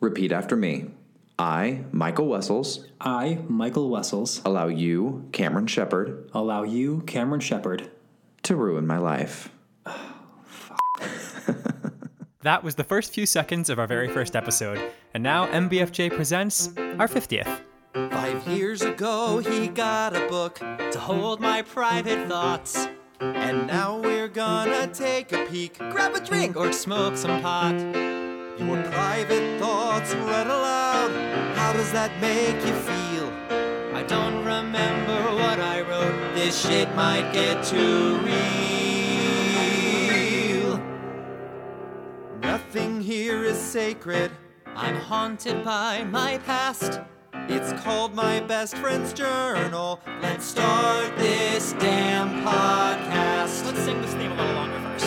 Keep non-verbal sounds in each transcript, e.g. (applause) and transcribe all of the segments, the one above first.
Repeat after me. I, Michael Wessels, I, Michael Wessels, allow you, Cameron Shepard, allow you, Cameron Shepard, to ruin my life. (sighs) That was the first few seconds of our very first episode, and now MBFJ presents our 50th. Five years ago, he got a book to hold my private thoughts. And now we're gonna take a peek, grab a drink, or smoke some pot. Your private thoughts read aloud. How does that make you feel? I don't remember what I wrote. This shit might get too real. Nothing here is sacred. I'm haunted by my past. It's called My Best Friend's Journal. Let's start this damn podcast. Let's sing this theme a little longer first.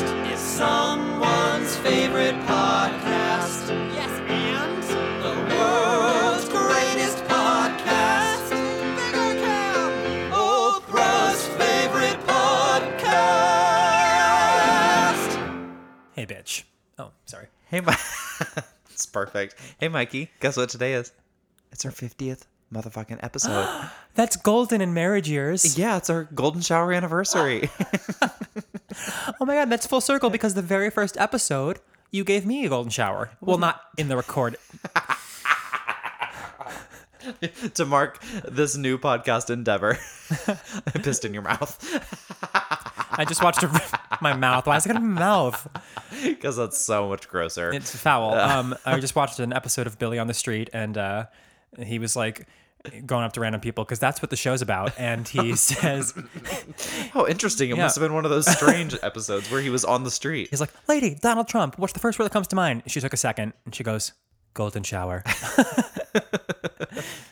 It's someone's favorite podcast. Yes, and The world's greatest podcast. Bigger Cam, Oprah's favorite podcast. hey, bitch. Oh, sorry. Hey, Mi- (laughs) it's perfect. Hey, Mikey, guess what today is? It's our 50th motherfucking episode. (gasps) That's golden in marriage years. yeah, it's our golden shower anniversary. (laughs) Oh my god, that's full circle because the very first episode you gave me a golden shower. Well, not in the record. (laughs) to mark this new podcast endeavor. (laughs) I pissed in your mouth I just watched a, my mouth. Why is it got a mouth? because that's so much grosser. It's foul. Um, I just watched an episode of Billy on the Street, and uh, he was like going up to random people because that's what the show's about. And he (laughs) says, oh, interesting. It Yeah. must have been one of those strange episodes where he was on the street. he's like, "Lady, Donald Trump. What's the first word that comes to mind?" She took a second, and she goes, "Golden shower." (laughs)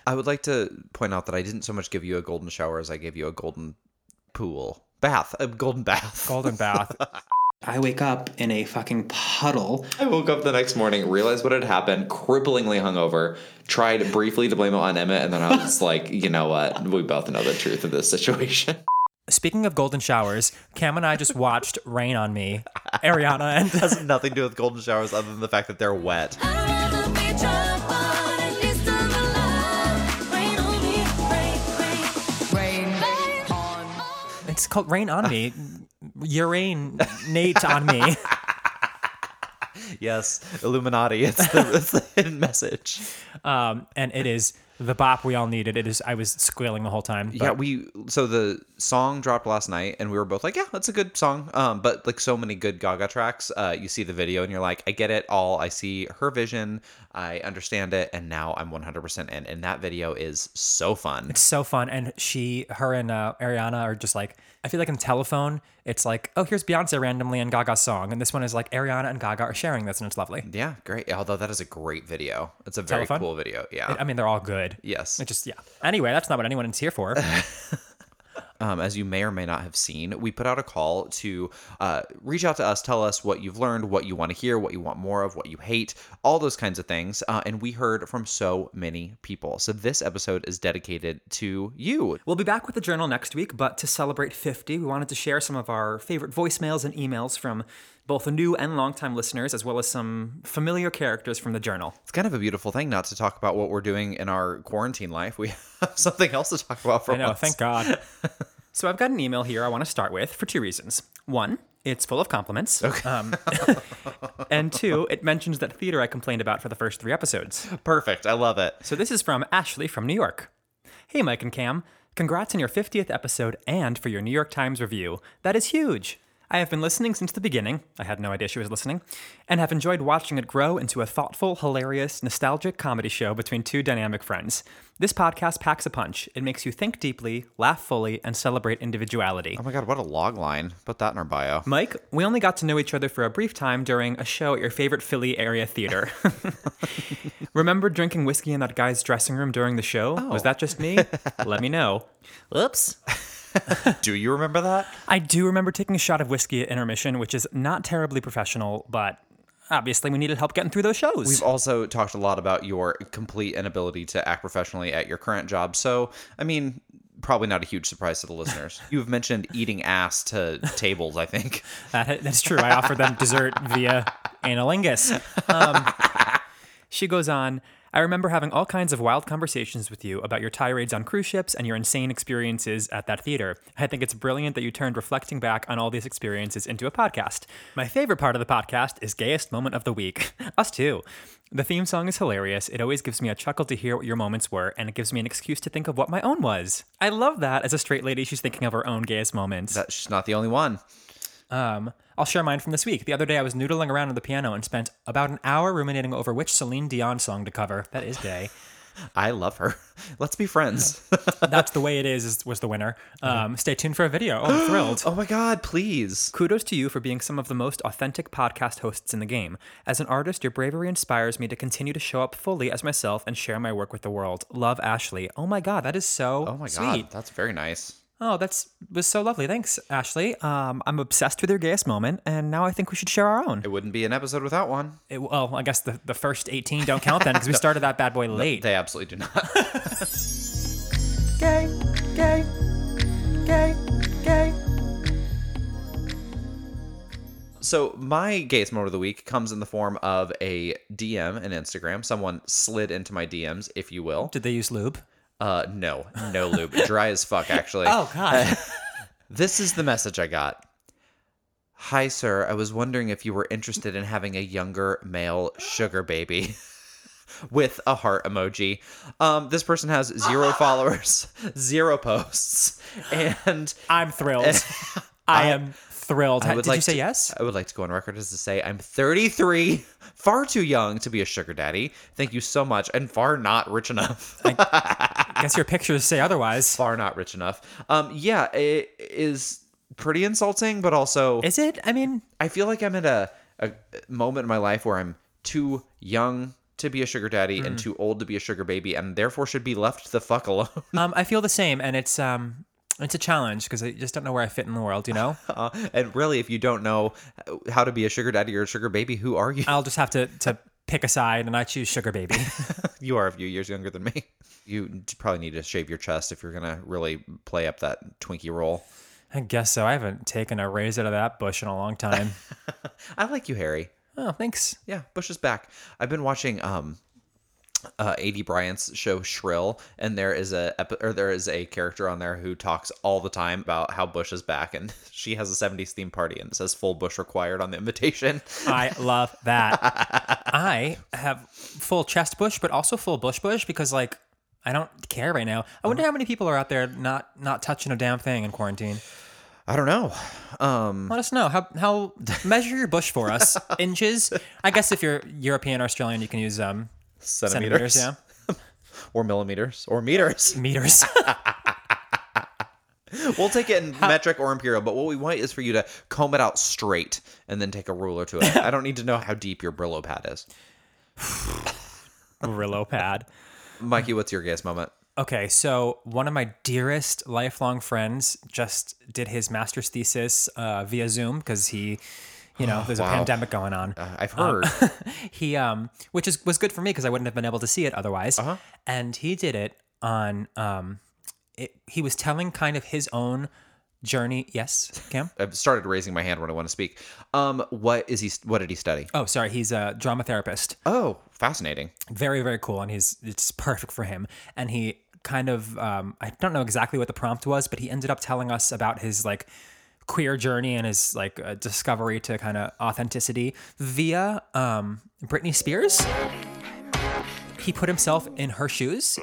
I would like to point out that I didn't so much give you a golden shower as I gave you a golden pool. Bath. A golden bath. Golden bath. (laughs) I wake up in a fucking puddle. I woke up the next morning, realized what had happened, cripplingly hungover, tried briefly to blame it on Emmett, and then I was (laughs) like, you know what? We both know the truth of this situation. Speaking of golden showers, Cam and I just watched Rain on Me, Ariana, and has nothing to do with golden showers other than the fact that they're wet. it's called Rain on Me. (laughs) Urane Nate on me. (laughs) Yes, Illuminati. It's the, it's the hidden message. Um, and it is the bop we all needed. It is. I was squealing the whole time. yeah, we so the song dropped last night, and we were both like, "Yeah, that's a good song." Um, but like so many good Gaga tracks, uh, you see the video and you're like, "I get it all. I see her vision. I understand it, and now I'm 100% in." And that video is so fun. It's so fun. And she, her, and uh, Ariana are just like, I feel like in telephone, it's like, oh, here's Beyonce randomly and Gaga's song. And this one is like Ariana and Gaga are sharing this, and it's lovely. Yeah, great. Although that is a great video. It's a very Telephone? cool video. Yeah. I mean, they're all good. yes. It just, yeah. Anyway, that's not what anyone is here for. (laughs) um, as you may or may not have seen, we put out a call to uh, reach out to us, tell us what you've learned, what you want to hear, what you want more of, what you hate, all those kinds of things. Uh, and we heard from so many people. So this episode is dedicated to you. We'll be back with the journal next week, but to celebrate 50, we wanted to share some of our favorite voicemails and emails from both new and longtime listeners, as well as some familiar characters from the journal. It's kind of a beautiful thing not to talk about what we're doing in our quarantine life. We (laughs) have something else to talk about for I know, once. thank God. (laughs) so I've got an email here I want to start with for two reasons. One, it's full of compliments. Um, (laughs) and two, it mentions that theater I complained about for the first three episodes. Perfect. I love it. So this is from Ashley from New York. Hey, Mike and Cam. Congrats on your 50th episode and for your New York Times review. That is huge. I have been listening since the beginning. I had no idea she was listening. And have enjoyed watching it grow into a thoughtful, hilarious, nostalgic comedy show between two dynamic friends. This podcast packs a punch. It makes you think deeply, laugh fully, and celebrate individuality. Oh my God, what a log line. Put that in our bio. Mike, we only got to know each other for a brief time during a show at your favorite Philly area theater. (laughs) (laughs) Remember drinking whiskey in that guy's dressing room during the show? Was oh. that just me? (laughs) Let me know. Oops. (laughs) Do you remember that? I do remember taking a shot of whiskey at intermission, which is not terribly professional, but obviously we needed help getting through those shows. We've also talked a lot about your complete inability to act professionally at your current job. So, I mean, probably not a huge surprise to the listeners. (laughs) You've mentioned eating ass to tables, I think. (laughs) That, that's true. I offered them dessert via analingus. Um, She goes on, I remember having all kinds of wild conversations with you about your tirades on cruise ships and your insane experiences at that theater. I think it's brilliant that you turned reflecting back on all these experiences into a podcast. My favorite part of the podcast is Gayest Moment of the Week. (laughs) Us too. The theme song is hilarious. It always gives me a chuckle to hear what your moments were, and it gives me an excuse to think of what my own was. I love that as a straight lady, she's thinking of her own gayest moments. That she's not the only one. Um, I'll share mine from this week. The other day, I was noodling around on the piano and spent about an hour ruminating over which Celine Dion song to cover. That is gay. (laughs) I love her. (laughs) Let's be friends. (laughs) That's the way it is. is was the winner. Um, stay tuned for a video. Oh, I'm (gasps) thrilled. oh my god, please. Kudos to you for being some of the most authentic podcast hosts in the game. As an artist, your bravery inspires me to continue to show up fully as myself and share my work with the world. Love, Ashley. Oh my God, that is so Oh my sweet. god, that's very nice. Oh, that's was so lovely. Thanks, Ashley. Um, I'm obsessed with your gayest moment, and now I think we should share our own. It wouldn't be an episode without one. It, well, I guess the, the first 18 don't count then because we (laughs) started that bad boy late. They absolutely do not. (laughs) Gay, gay, gay, gay. So my gayest moment of the week comes in the form of a DM in Instagram. Someone slid into my DMs, if you will. Did they use lube? Uh, no, no lube, dry as fuck. (laughs) Actually, Oh, God. (laughs) this is the message I got. Hi, sir. I was wondering if you were interested in having a younger male sugar baby. (laughs) With a heart emoji. Um, this person has zero followers, zero posts, and I'm thrilled. I am thrilled. I would Did like you say to- yes? I would like to go on record as to say I'm 33, far too young to be a sugar daddy. Thank you so much, and far not rich enough. I (laughs) guess your pictures say otherwise. far not rich enough. Um, yeah, it is pretty insulting, but also Is it? I mean, I feel like I'm at a, a moment in my life where I'm too young to be a sugar daddy Mm. and too old to be a sugar baby, and therefore should be left the fuck alone. (laughs) um, I feel the same, and it's um, it's a challenge because I just don't know where I fit in the world. You know, (laughs) Uh, and really, if you don't know how to be a sugar daddy or a sugar baby, who are you? I'll just have to to pick a side, and I choose sugar baby. (laughs) You are a few years younger than me. You probably need to shave your chest if you're gonna really play up that Twinkie role. I guess so. I haven't taken a raise out of that bush in a long time. (laughs) I like you, Harry. oh, thanks. Yeah, Bush is back. I've been watching um uh Aidy Bryant's show Shrill and there is a epi- or there is a character on there who talks all the time about how Bush is back and (laughs) she has a 70s theme party and it says full Bush required on the invitation. (laughs) I love that. I have full chest bush, but also full bush bush because like I don't care right now. I wonder how many people are out there not not touching a damn thing in quarantine. I don't know. Um Let us know how how measure your bush for us (laughs) inches. I guess if you're European or Australian, you can use um centimeters, centimeters, yeah, (laughs) or millimeters or meters. (laughs) meters. (laughs) We'll take it in metric or imperial, but what we want is for you to comb it out straight and then take a ruler to it. I don't need to know how deep your Brillo pad is. (sighs) Brillo pad. Mikey, what's your gayest moment? Okay, so one of my dearest lifelong friends just did his master's thesis uh, via Zoom because he, you know, there's a pandemic going on. Uh, I've heard. (laughs) he um which is was good for me because I wouldn't have been able to see it otherwise. Uh-huh. And he did it on um it, he was telling kind of his own journey. Yes, Cam? (laughs) I've started raising my hand when I want to speak. Um, what is he? What did he study? Oh, sorry, he's a drama therapist. Oh, fascinating. Very very cool and he's it's perfect for him. And he kind of um I don't know exactly what the prompt was, but he ended up telling us about his like queer journey and his like uh, discovery to kind of authenticity via um Britney Spears. He put himself in her shoes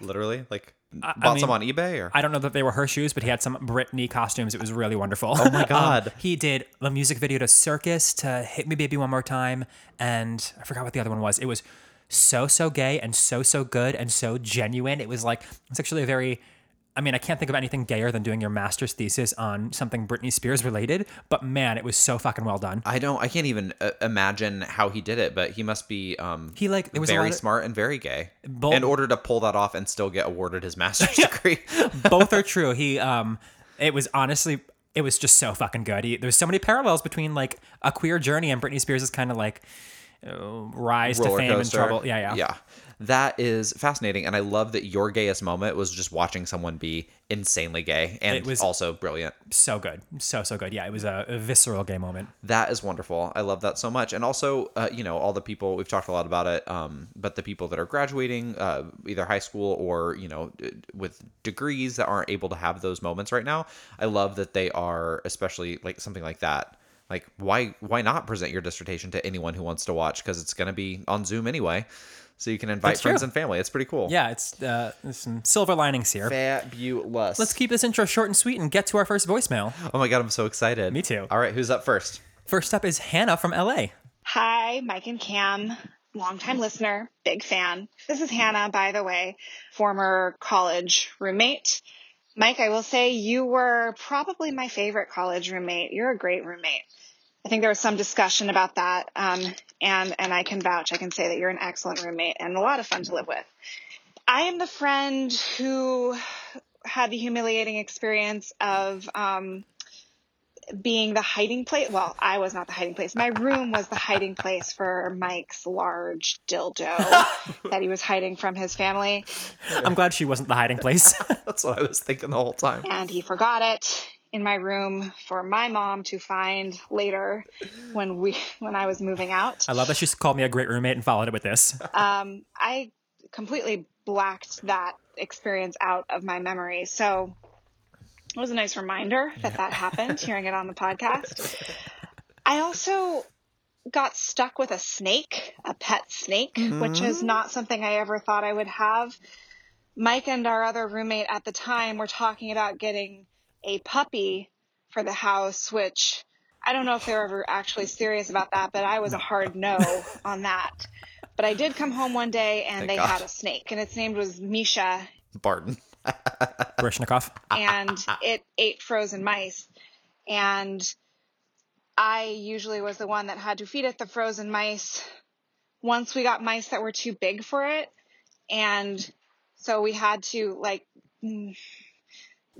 Literally, like I bought some mean, on eBay or I don't know that they were her shoes, but he had some Britney costumes. It was really wonderful. Oh my (laughs) God. he did the music video to Circus to Hit Me Baby One More Time, and I forgot what the other one was. It was so so gay and so so good and so genuine. It was like it's actually a very. I mean, I can't think of anything gayer than doing your master's thesis on something Britney Spears related, but man, it was so fucking well done. I don't. I can't even uh, imagine how he did it, but he must be um He like there was very of- smart and very gay Both- in order to pull that off and still get awarded his master's (laughs) (laughs) degree. (laughs) both are true. He um it was honestly it was just so fucking good. He, there's so many parallels between like a queer journey and Britney Spears' is kind of like uh, rise to Roller fame and trouble. Yeah, yeah. yeah. That is fascinating, and I love that your gayest moment was just watching someone be insanely gay and It was- also brilliant. So good. So, so good. Yeah, it was a, a visceral gay moment. That is wonderful. I love that so much. And also, uh, you know, all the people we've talked a lot about it, um, but the people that are graduating, uh, either high school or you know, with degrees that aren't able to have those moments right now. I love that they are, especially like something like that. Like, why why not present your dissertation to anyone who wants to watch? Because it's going to be on Zoom anyway, so you can invite That's friends true. and family. It's pretty cool. Yeah, it's uh, there's some silver linings here. Fabulous. Let's keep this intro short and sweet and get to our first voicemail. Oh my god, I'm so excited. Me too. All right, who's up first? First up is Hannah from LA. Hi, Mike and Cam, longtime listener, big fan. This is Hannah, by the way, former college roommate. Mike, I will say you were probably my favorite college roommate. You're a great roommate. I think there was some discussion about that, um, and and I can vouch. I can say that you're an excellent roommate and a lot of fun to live with. I am the friend who had the humiliating experience of um, being the hiding place. Well, I was not the hiding place. My room was the hiding place for Mike's large dildo (laughs) that he was hiding from his family. I'm glad she wasn't the hiding place. (laughs) That's what I was thinking the whole time. And he forgot it in my room for my mom to find later when we (laughs) when I was moving out. I love that she called me a great roommate and followed it with this. (laughs) Um, I completely blacked that experience out of my memory. So it was a nice reminder that that happened, (laughs) hearing it on the podcast. I also got stuck with a snake, a pet snake, which is not something I ever thought I would have. Mike and our other roommate at the time were talking about getting a puppy for the house, which I don't know if they were ever actually serious about that, but I was a hard no (laughs) on that. But I did come home one day and Thank they God. had a snake, and its name was Misha, Barton. (laughs) Baryshnikov. and it ate frozen mice. And I usually was the one that had to feed it the frozen mice. Once we got mice that were too big for it, and so we had to like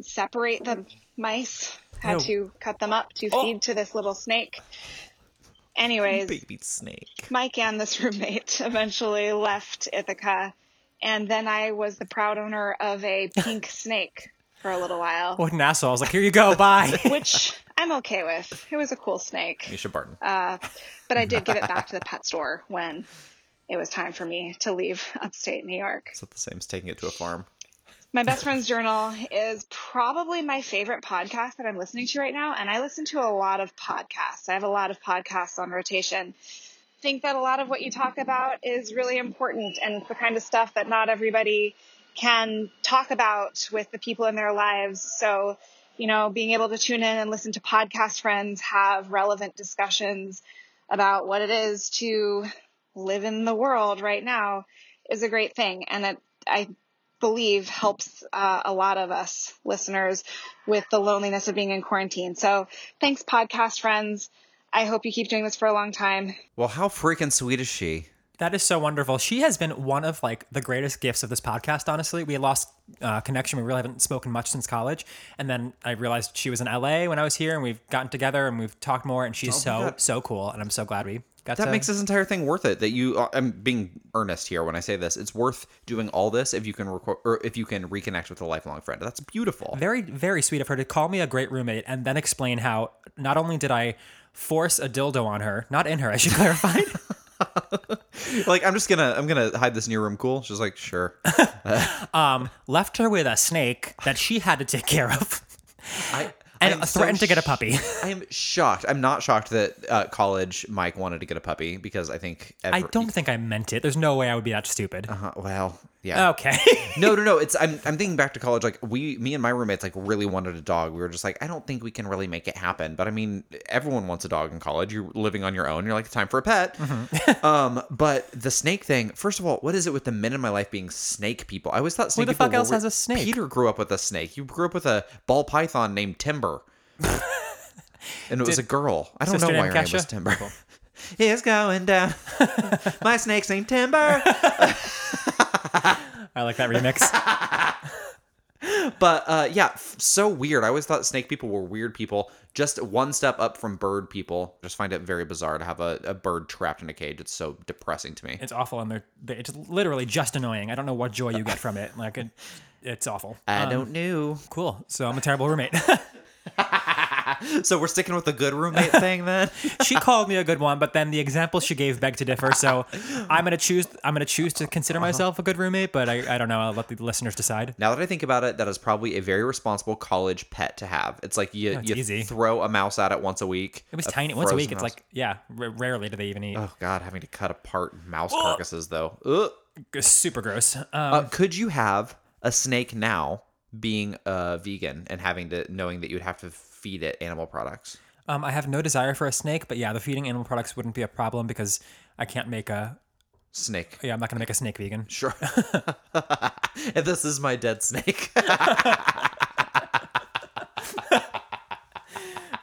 separate the mice. Had to cut them up to feed to this little snake. Anyways, Baby snake. Mike and this (laughs) roommate eventually left Ithaca, and then I was the proud owner of a pink (laughs) snake for a little while, What an asshole. I was like, here you go, bye. (laughs) which I'm okay with. It was a cool snake, Misha Barton. uh, but I did give it back to the pet store when it was time for me to leave upstate New York. Is that the same as taking it to a farm? My best friend's journal is probably my favorite podcast that I'm listening to right now, and I listen to a lot of podcasts. I have a lot of podcasts on rotation. I Think that a lot of what you talk about is really important, and the kind of stuff that not everybody can talk about with the people in their lives. So, you know, being able to tune in and listen to podcast friends have relevant discussions about what it is to live in the world right now is a great thing. And it, I believe helps uh, a lot of us listeners with the loneliness of being in quarantine. So thanks, podcast friends. I hope you keep doing this for a long time. Well, how freaking sweet is she? That is so wonderful. She has been one of like the greatest gifts of this podcast. Honestly, we lost uh, connection. We really haven't spoken much since college, and then I realized she was in LA when I was here, and we've gotten together and we've talked more. And she's so God. so cool, and I'm so glad we got That to. makes this entire thing worth it. That you, uh, I'm being earnest here when I say this. It's worth doing all this if you can record or if you can reconnect with a lifelong friend. That's beautiful. very very sweet of her to call me a great roommate and then explain how not only did I force a dildo on her, not in her, I should clarify. (laughs) (laughs) like I'm just gonna, I'm gonna hide this in your room. Cool. She's like, sure. (laughs) um, left her with a snake that she had to take care of, I and I'm so threatened to get a puppy. I am shocked. I'm not shocked that uh, college Mike wanted to get a puppy because I think I don't think I meant it. There's no way I would be that stupid. Uh, well, yeah. Okay. (laughs) no, no, no. It's I'm I'm thinking back to college. Like we, me and my roommates, like really wanted a dog. We were just like, I don't think we can really make it happen. But I mean, everyone wants a dog in college. You're living on your own. You're like, time for a pet. Mm-hmm. (laughs) um, but the snake thing. First of all, what is it with the men in my life being snake people? I always thought snake the people fuck else were- has a snake? Peter grew up with a snake. You grew up with a ball python named Timber. And it was a girl. I don't know why her name was? Timber. (laughs) it's going down. my snake's named Timber. (laughs) I like that remix. (laughs) But uh, yeah, f- so weird. I always thought snake people were weird people, just one step up from bird people. Just find it very bizarre to have a, a bird trapped in a cage. It's so depressing to me. It's awful, and they're, they it's literally just annoying. I don't know what joy you get from it. Like, it, it's awful. I don't know. Cool. So I'm a terrible roommate. (laughs) (laughs) So we're sticking with the good roommate (laughs) thing then. she called me a good one, but then the example she gave begged to differ. So (laughs) I'm gonna choose. I'm gonna choose to consider Uh-huh. myself a good roommate, but I, I don't know. I'll let the listeners decide. Now that I think about it, that is probably a very responsible college pet to have. It's like you, That's you easy. throw a mouse at it once a week. It was tiny. Once a week, it's mouse. like yeah. R- rarely do they even eat. oh god, having to cut apart mouse carcasses though. Ugh. Super gross. Um, Uh, could you have a snake now being a vegan and having to knowing that you would have to feed it animal products? um, I have no desire for a snake, but yeah, the feeding animal products wouldn't be a problem because I can't make a. Snake. Yeah, I'm not gonna make a snake vegan. Sure. and (laughs) (laughs) this is my dead snake.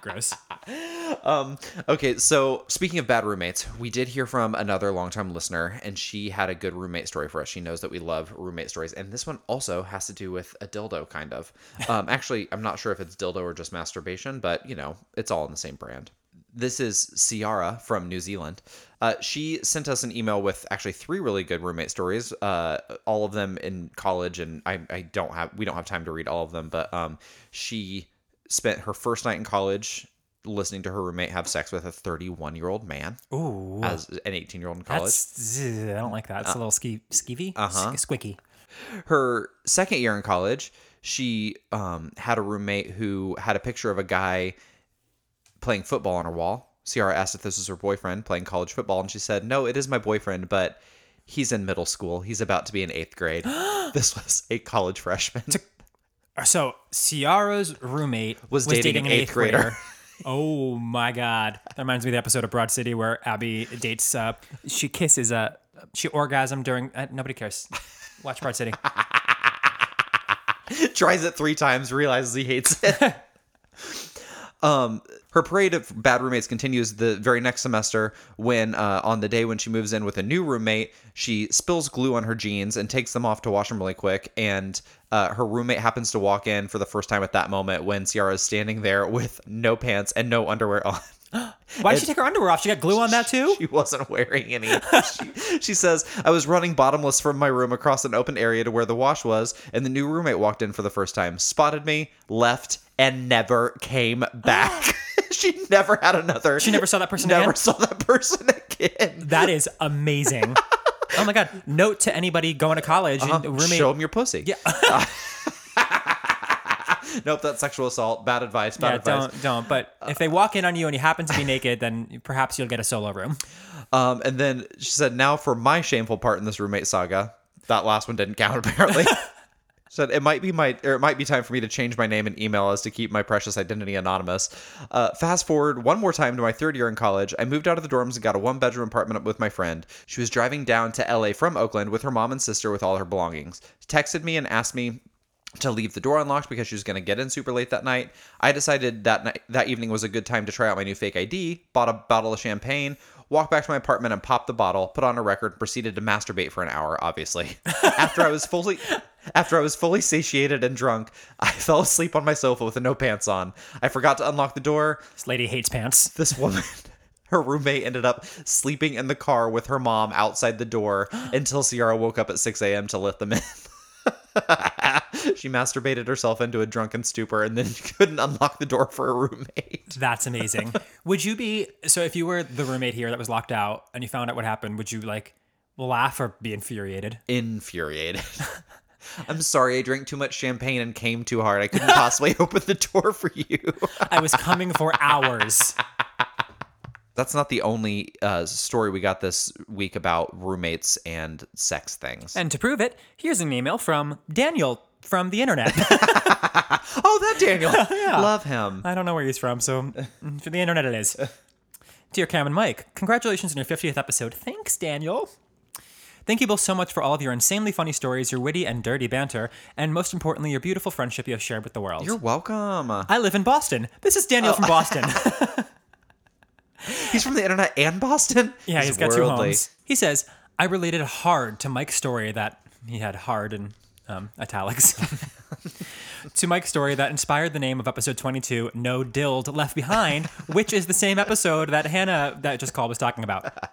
Gross. (laughs) Okay, so speaking of bad roommates, we did hear from another longtime listener, and she had a good roommate story for us. She knows that we love roommate stories, and this one also has to do with a dildo, kind of. Um, (laughs) actually, I'm not sure if it's dildo or just masturbation, but you know, it's all in the same brand. This is Ciara from New Zealand. Uh, she sent us an email with actually three really good roommate stories, uh, all of them in college, and I, I don't have we don't have time to read all of them, but um, she spent her first night in college listening to her roommate have sex with a 31 year old man Ooh, as an 18 year old in college. that's I don't like that. It's a little ski skeevy, uh-huh. Squicky. Her second year in college, she um, had a roommate who had a picture of a guy playing football on her wall. Ciara asked if this was her boyfriend playing college football, and she said, No, it is my boyfriend, but he's in middle school. He's about to be in eighth grade. (gasps) this was a college freshman. So Ciara's roommate Was dating an eighth grader. (laughs) oh my god, that reminds me of the episode of Broad City where Abby dates. Uh, she kisses. Uh, she orgasm during. Uh, nobody cares. Watch Broad City. (laughs) tries it three times, realizes he hates it. (laughs) um, her parade of bad roommates continues the very next semester when, uh, on the day when she moves in with a new roommate, she spills glue on her jeans and takes them off to wash them really quick. And uh, her roommate happens to walk in for the first time at that moment when Ciara is standing there with no pants and no underwear on. (gasps) Why did she take her underwear off? She got glue on that too. She (laughs) wasn't wearing any. (laughs) she, she says, I was running bottomless from my room across an open area to where the wash was, and the new roommate walked in for the first time, spotted me, left, and never came (gasps) back. (laughs) she never had another. She never saw that person Never again? saw that person again. That is amazing. oh my god! Note to anybody going to college and Uh-huh. roommate. Show them your pussy. Yeah. (laughs) Nope, that's sexual assault. Bad advice. Bad yeah, advice. don't don't. But if they walk in on you and you happen to be naked, then perhaps you'll get a solo room. Um, and then she said, "Now for my shameful part in this roommate saga." That last one didn't count (laughs) apparently. (laughs) said it might be my or it might be time for me to change my name and email as to keep my precious identity anonymous. Uh, fast forward one more time to my third year in college. I moved out of the dorms and got a one bedroom apartment with my friend. She was driving down to LA from Oakland with her mom and sister with all her belongings. Texted me and asked me to leave the door unlocked because she was going to get in super late that night. I decided that night, that evening was a good time to try out my new fake ID, bought a bottle of champagne, walked back to my apartment and popped the bottle, put on a record, and proceeded to masturbate for an hour, obviously. (laughs) after I was fully after I was fully satiated and drunk, I (laughs) fell asleep on my sofa with no pants on. I forgot to unlock the door. This lady hates pants. This woman (laughs) her roommate ended up sleeping in the car with her mom outside the door (gasps) until Ciara woke up at 6 a.m. to let them in. (laughs) she masturbated herself into a drunken stupor and then (laughs) couldn't unlock the door for her roommate. That's (laughs) amazing. would you be so if you were the roommate here that was locked out and you found out what happened? Would you like laugh or be infuriated? Infuriated. I'm sorry, I drank too much champagne and came too hard. I couldn't possibly open the door for you. I was coming for hours. That's not the only uh, story we got this week about roommates and sex things. And to prove it, here's an email from Daniel from the internet. (laughs) oh, that Daniel. (laughs) Love him. I don't know where he's from, so mm, for the internet it is. (laughs) Dear Cam and Mike, congratulations on your 50th episode. Thanks, Daniel. Thank you both so much for all of your insanely funny stories, your witty and dirty banter, and most importantly, your beautiful friendship you have shared with the world. You're welcome. I live in Boston. This is Daniel from Boston. He's from the internet and Boston. yeah, He's he's got two worldly. homes. He says, I related hard to Mike's story that he had hard in um, italics (laughs) to Mike's story that inspired the name of episode 22, No Dild Left Behind, (laughs) which is the same episode that Hannah, that just called, was talking about. (laughs)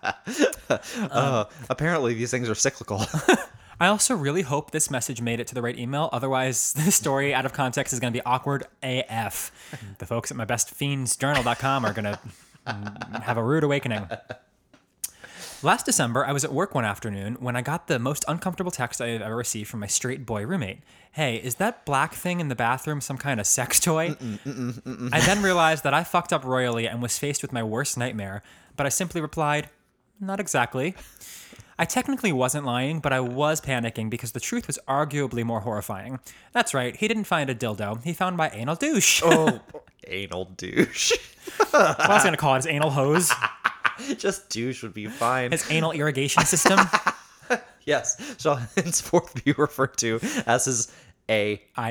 Uh, apparently, these things are cyclical. I also really hope this message made it to the right email. Otherwise, this story out of context is going to be awkward AF. The folks at mybestfiendsjournal.com are going to have a rude awakening. Last December, I was at work one afternoon when I got the most uncomfortable text I have ever received from my straight boy roommate. Hey, is that black thing in the bathroom some kind of sex toy? I then (laughs) realized that I fucked up royally and was faced with my worst nightmare, but I simply replied, Not exactly. I technically wasn't lying, but I was panicking because the truth was arguably more horrifying. That's right, he didn't find a dildo, he found my anal douche. oh, (laughs) anal douche. I was gonna (laughs) call it his anal hose, (laughs) Just douche would be fine. his anal irrigation system. (laughs) yes, shall (laughs) henceforth be referred to as his A I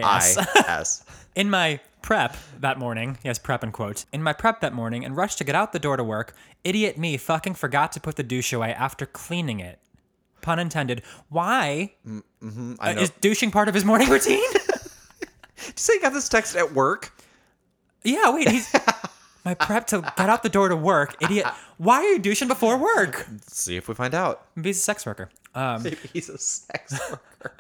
In my prep that morning, yes, prep in quotes, in my prep that morning and rushed to get out the door to work, idiot me fucking forgot to put the douche away after cleaning it. Pun intended. Why? I Uh, is douching part of his morning routine? Did you say you got this text at work? yeah, wait, he's. My prep to get out the door to work, idiot. Why are you douching before work? Let's see if we find out. Maybe he's a sex worker. Um, Maybe he's a sex worker.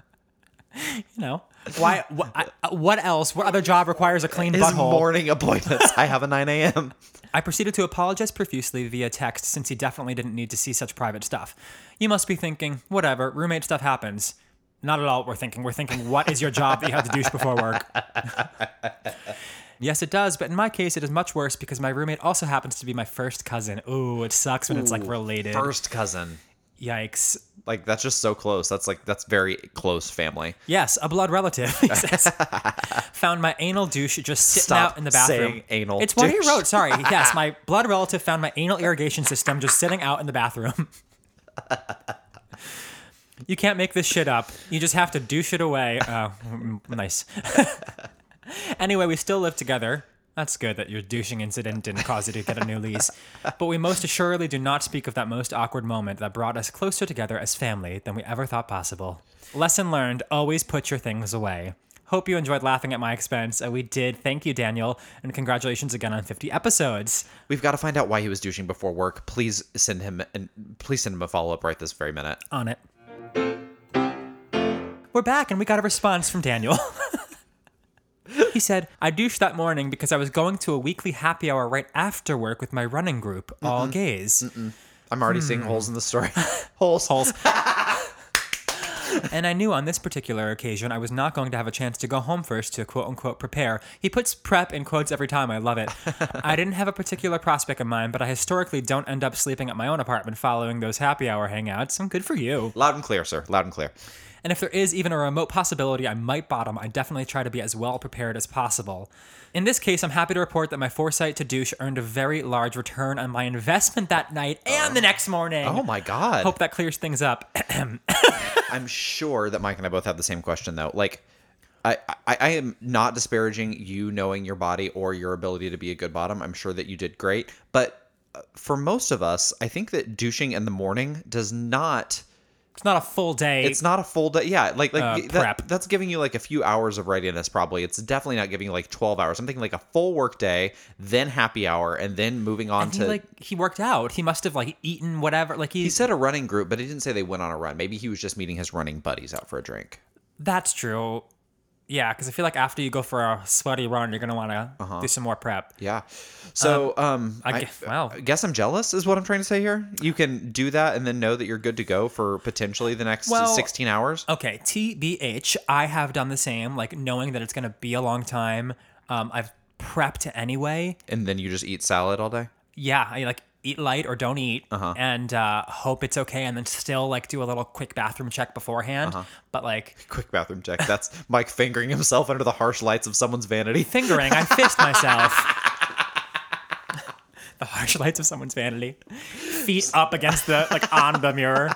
(laughs) you know, why? What, I, what else? What other job requires a clean His butthole? morning appointments. I have a 9 a.m. I proceeded to apologize profusely via text since he definitely didn't need to see such private stuff. You must be thinking, whatever, roommate stuff happens. Not at all what we're thinking. We're thinking, what is your job that you have to douche before work? (laughs) yes, it does, but in my case, it is much worse because my roommate also happens to be my first cousin. Ooh, it sucks when it's like related. First cousin. Yikes. Like that's just so close. That's like that's very close family. Yes, a blood relative. (laughs) he says. (laughs) found my anal douche just sitting Stop out in the bathroom. saying anal It's what douche. he wrote. Sorry. (laughs) Yes, my blood relative found my anal irrigation system just sitting out in the bathroom. you can't make this shit up. You just have to douche it away. Oh, nice. (laughs) anyway, we still live together. That's good that your douching incident didn't cause you to get a new lease. (laughs) But we most assuredly do not speak of that most awkward moment that brought us closer together as family than we ever thought possible. Lesson learned always put your things away. Hope you enjoyed laughing at my expense. Uh, we did. Thank you, Daniel. And congratulations again on 50 episodes. We've got to find out why he was douching before work. Please send him and please send him a follow up right this very minute. On it. We're back and we got a response from Daniel. (laughs) he said, I douched that morning because I was going to a weekly happy hour right after work with my running group, all gays. I'm already seeing hmm. holes in the story. (laughs) holes. Holes. (laughs) and I knew on this particular occasion I was not going to have a chance to go home first to quote unquote prepare. He puts prep in quotes every time. I love it. (laughs) I didn't have a particular prospect in mind, but I historically don't end up sleeping at my own apartment following those happy hour hangouts. I'm good for you. Loud and clear, sir. Loud and clear. And if there is even a remote possibility I might bottom, I definitely try to be as well prepared as possible. In this case, I'm happy to report that my foresight to douche earned a very large return on my investment that night and the next morning. Oh my god. Hope that clears things up. (clears throat) I'm sure that Mike and I both have the same question though. Like I, I, I am not disparaging you knowing your body or your ability to be a good bottom. I'm sure that you did great. But uh, for most of us, I think that douching in the morning does not It's not a full day. it's not a full day. Yeah, like like Uh, that- prep. that's giving you like a few hours of readiness. Probably it's definitely not giving you like twelve hours. I'm thinking like a full work day, then happy hour, and then moving on And he to. like he worked out. He must have like eaten whatever. Like he, he said a running group, but he didn't say they went on a run. Maybe he was just meeting his running buddies out for a drink. that's true. Yeah, because I feel like after you go for a sweaty run, you're gonna want to Uh-huh. do some more prep. Yeah. So, um, I guess- wow. I guess I'm jealous, is what I'm trying to say here. You can do that and then know that you're good to go for potentially the next Well- 16 hours. Okay, TBH, I have done the same, like knowing that it's going to be a long time. Um, I've prepped anyway. And then you just eat salad all day. Yeah, I like eat light or don't eat and uh, hope it's okay and then still like do a little quick bathroom check beforehand. But like (laughs) Quick bathroom check. That's Mike fingering himself under the harsh lights of someone's vanity. (laughs) fingering, I fist myself. (laughs) the harsh lights of someone's vanity. Feet up against the, like on the mirror.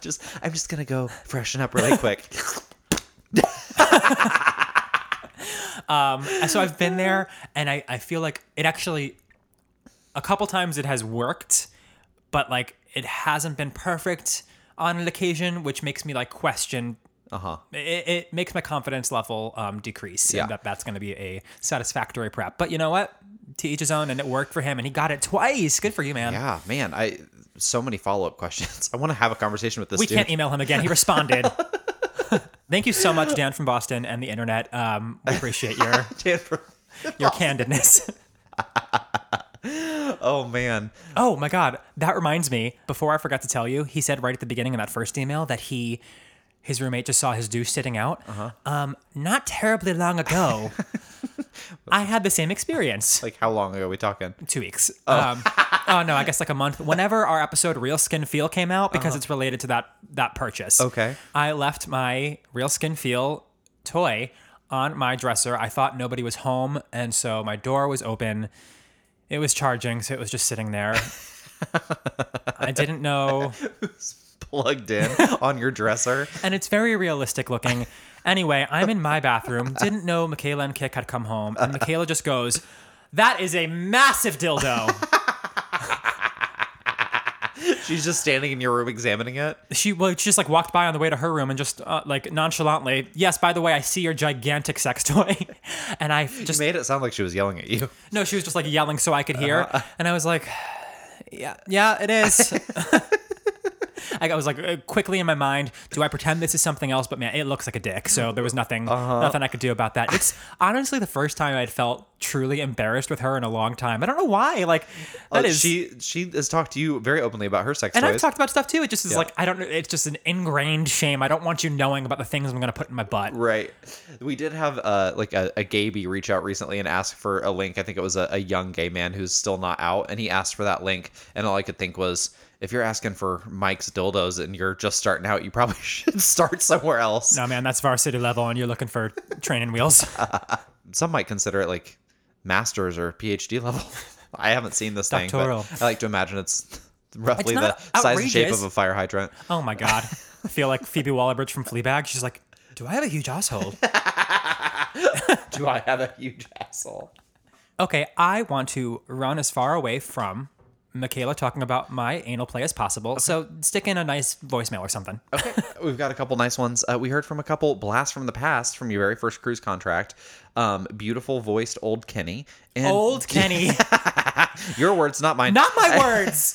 Just, I'm just gonna go freshen up really quick. um, so I've been there, and I, I feel like it actually, a couple times it has worked, but like it hasn't been perfect on an occasion, which makes me like question Uh-huh. It, it makes my confidence level um, decrease. Yeah. That that's going to be a satisfactory prep. But you know what? To each his own, and it worked for him, and he got it twice. Good for you, man. Yeah, man. I so many follow up questions. (laughs) I want to have a conversation with this We dude. can't email him again. He (laughs) responded. Thank you so much, Dan from Boston and the internet. Um, we appreciate your (laughs) your candidness. Oh man. Oh my god, that reminds me. Before I forgot to tell you, he said right at the beginning of that first email that he his roommate just saw his douche sitting out. Uh-huh. Um, not terribly long ago, (laughs) I had the same experience. Like how long ago are we talking? Two weeks. Um, oh no, I guess like a month. (laughs) Whenever our episode "Real Skin Feel" came out, because it's related to that that purchase. Uh-huh. Okay. I left my Real Skin Feel toy on my dresser. I thought nobody was home, and so my door was open. It was charging, so it was just sitting there. (laughs) I didn't know, (laughs) it was Plugged in (laughs) on your dresser. and it's very realistic looking. Anyway, I'm in my bathroom. Didn't know Michaela and Kik had come home, and Michaela just goes, "That is a massive dildo." She's just standing in your room examining it. She well, she just like walked by on the way to her room and just uh, like nonchalantly, yes. By the way, I see your gigantic sex (laughs) toy, and I Just just made it sound like she was yelling at you. no. She was just like yelling so I could hear, and I was like, yeah, yeah, it is. (laughs) (laughs) I was like uh, quickly in my mind, do I pretend this is something else? But man, it looks like a dick. So there was nothing, nothing I could do about that. It's (laughs) honestly the first time I'd felt truly embarrassed with her in a long time. I don't know why. Like that Uh, is she she has talked to you very openly about her sex And toys. I've talked about stuff too. It just is Yeah. like I don't know. It's just an ingrained shame. I don't want you knowing about the things I'm going to put in my butt. Right. We did have uh like a, a gay bee reach out recently and ask for a link. I think it was a, a young gay man who's still not out, and he asked for that link. And all I could think was, if you're asking for Mike's dildos and you're just starting out, you probably (laughs) should start somewhere else. No man, that's varsity level, and you're looking for (laughs) training wheels. (laughs) Some might consider it like masters or PhD level. I haven't seen this thing, but I like to imagine it's roughly It's the not size and shape of a fire hydrant. Oh my god, I feel like Phoebe Waller-Bridge from Fleabag. She's like, "Do I have a huge asshole?" Do I have a huge asshole? okay, I want to run as far away from Michaela talking about my anal play as possible. So stick in a nice voicemail or something. (laughs) Okay, we've got a couple nice ones. Uh, we heard from a couple blasts from the past from your very first cruise contract. Um, beautiful voiced old Kenny. And Old (laughs) Kenny, (laughs) Your words, not mine. not my words.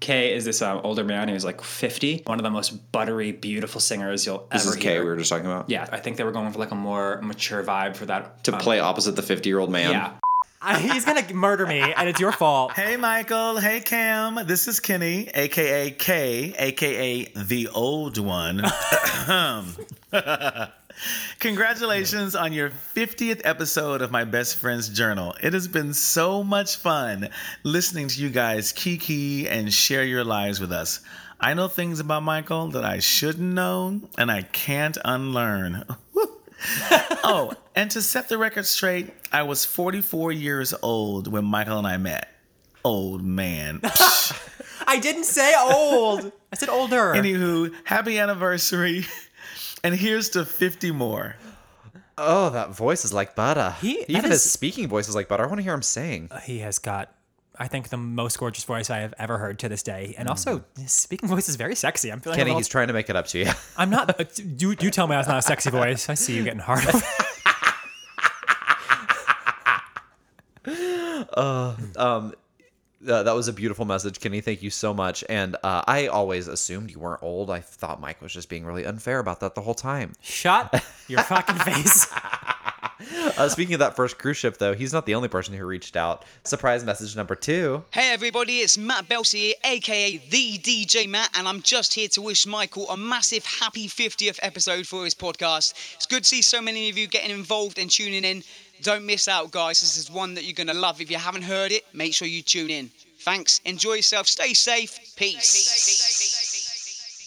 Kay is this um, older man who's like 50, one of the most buttery, beautiful singers you'll This ever is Kay hear. we were just talking about. yeah, I think they were going for like a more mature vibe for that. To um, play opposite the 50 year old man. Yeah. I, he's gonna murder me, and it's your fault. (laughs) Hey, Michael. Hey, Cam. This is Kenny, aka K, aka the old one. (laughs) Congratulations on your 50th episode of my best friend's journal. It has been so much fun listening to you guys kiki and share your lives with us. I know things about Michael that I shouldn't know and I can't unlearn. (laughs) (laughs) oh, and to set the record straight, I was 44 years old when Michael and I met. Old man. (laughs) I didn't say old. I said older. Anywho, happy anniversary. And here's to 50 more. Oh, that voice is like butter. He- that Even his speaking voice is like butter. I want to hear him sing. he has got, I think, the most gorgeous voice I have ever heard to this day, and also his speaking voice is very sexy. I'm feeling. Kenny, he's trying to make it up to you. (laughs) I'm not. uh, You you tell me that's not a sexy voice. I see you getting hard. (laughs) um, uh, that was a beautiful message, Kenny. Thank you so much. And uh, I always assumed you weren't old. I thought Mike was just being really unfair about that the whole time. Shut your fucking face. (laughs) (laughs) Uh, speaking of that first cruise ship, though, he's not the only person who reached out. Surprise message number two. Hey everybody, it's Matt Belsey here, aka the DJ Matt, and I'm just here to wish Michael a massive happy 50th episode for his podcast. It's good to see so many of you getting involved and tuning in. Don't miss out, guys. This is one that you're gonna love. If you haven't heard it, make sure you tune in. Thanks. Enjoy yourself. Stay safe. Peace.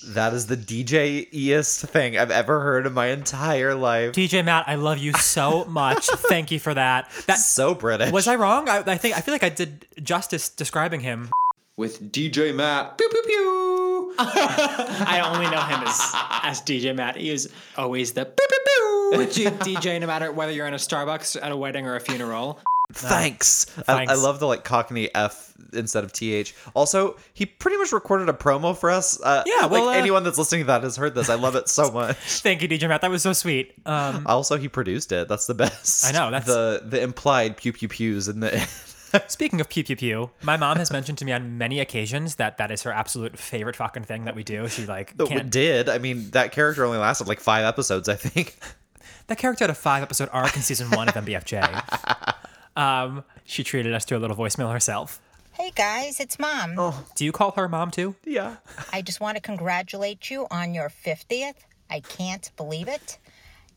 That is the DJ-iest thing I've ever heard in my entire life. DJ Matt, I love you so (laughs) much. Thank you for that. That's so British. was I wrong? I, I think I feel like I did justice describing him. With DJ Matt. Pew pew pew. (laughs) I only know him as, as DJ Matt. He is always the pew, pew, pew, (laughs) DJ no matter whether you're in a Starbucks, at a wedding, or a funeral. Thanks. I, I love the like Cockney F instead of TH. Also, he pretty much recorded a promo for us. Uh, Yeah, well, like uh, anyone that's listening to that has heard this. I love it so (laughs) much. Thank you, DJ Matt. That was so sweet. Um, (laughs) Also, he produced it. That's the best. I know, that's- the the implied pew pew pews in the. (laughs) speaking of pew pew pew, my mom has mentioned to me on many occasions that that is her absolute favorite fucking thing that we do. She like that can't. did. I mean, that character only lasted like five episodes, I think. That character had a five episode arc in season one of MBFJ. Um, she treated us to a little voicemail herself. Hey guys, it's mom. Oh, Do you call her mom too? Yeah. I just want to congratulate you on your 50th. I can't believe it.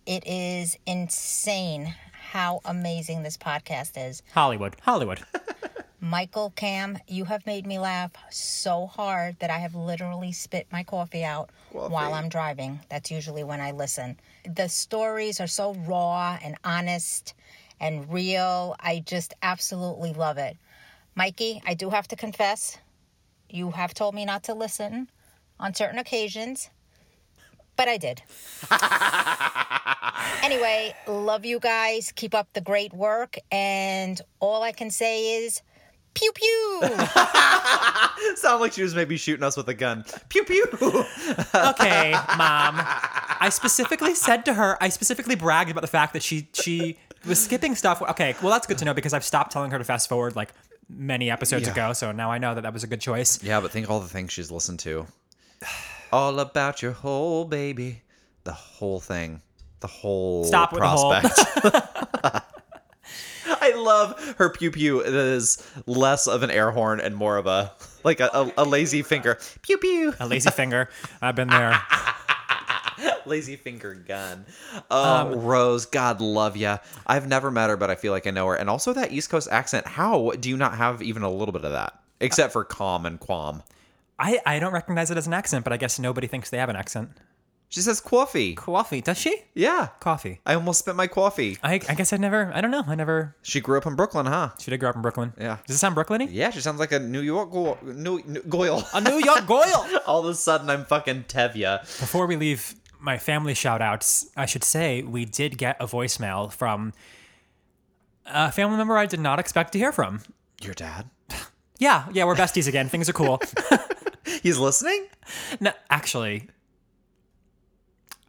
It is insane how amazing this podcast is. Hollywood. Hollywood. (laughs) Michael Cam, you have made me laugh so hard that I have literally spit my coffee out while I'm driving. That's usually when I listen. The stories are so raw and honest and real. I just absolutely love it. Mikey, I do have to confess, you have told me not to listen on certain occasions, but I did. (laughs) anyway, love you guys. Keep up the great work. And all I can say is pew pew. (laughs) Sound like she was maybe shooting us with a gun. Pew pew. (laughs) Okay, mom. I specifically said to her, I specifically bragged about the fact that she she was skipping stuff. Okay, well that's good to know because I've stopped telling her to fast forward like many episodes Yeah. ago. So now I know that that was a good choice. yeah, but think all the things she's listened to. All about your whole baby. The whole thing. The whole Stop with the whole. prospect. (laughs) I love her pew pew. It is less of an air horn and more of a like a, a, a lazy finger. Pew pew. A lazy finger. I've been there. (laughs) Lazy finger gun. Um, oh, Rose, God love ya. I've never met her, but I feel like I know her. And also that East Coast accent. How do you not have even a little bit of that? Except for calm and qualm. I, I don't recognize it as an accent, but I guess nobody thinks they have an accent. She says coffee. Coffee. Does she? Yeah. Coffee. I almost spit my coffee. I, I guess I never, I don't know. I never, She grew up in Brooklyn, huh? she did grow up in Brooklyn. Yeah. Does it sound Brooklyny? Yeah, she sounds like a New York go- New, New, Goyle. A New York Goyle. (laughs) All of a sudden, I'm fucking Tevye. Before we leave my family shout outs, I should say we did get a voicemail from a family member I did not expect to hear from. Your dad? (laughs) Yeah, yeah, we're besties again. Things are cool. (laughs) He's listening? no, actually,